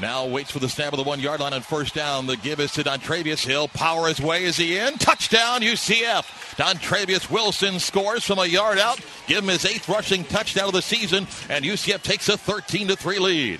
Now waits for the snap of the one yard line on first down. The give is to Dontravious Hill. Power his way. Is he in? Touchdown, UCF. Dontravious Wilson scores from a yard out. Give him his eighth rushing touchdown of the season, and UCF takes a 13 3 lead.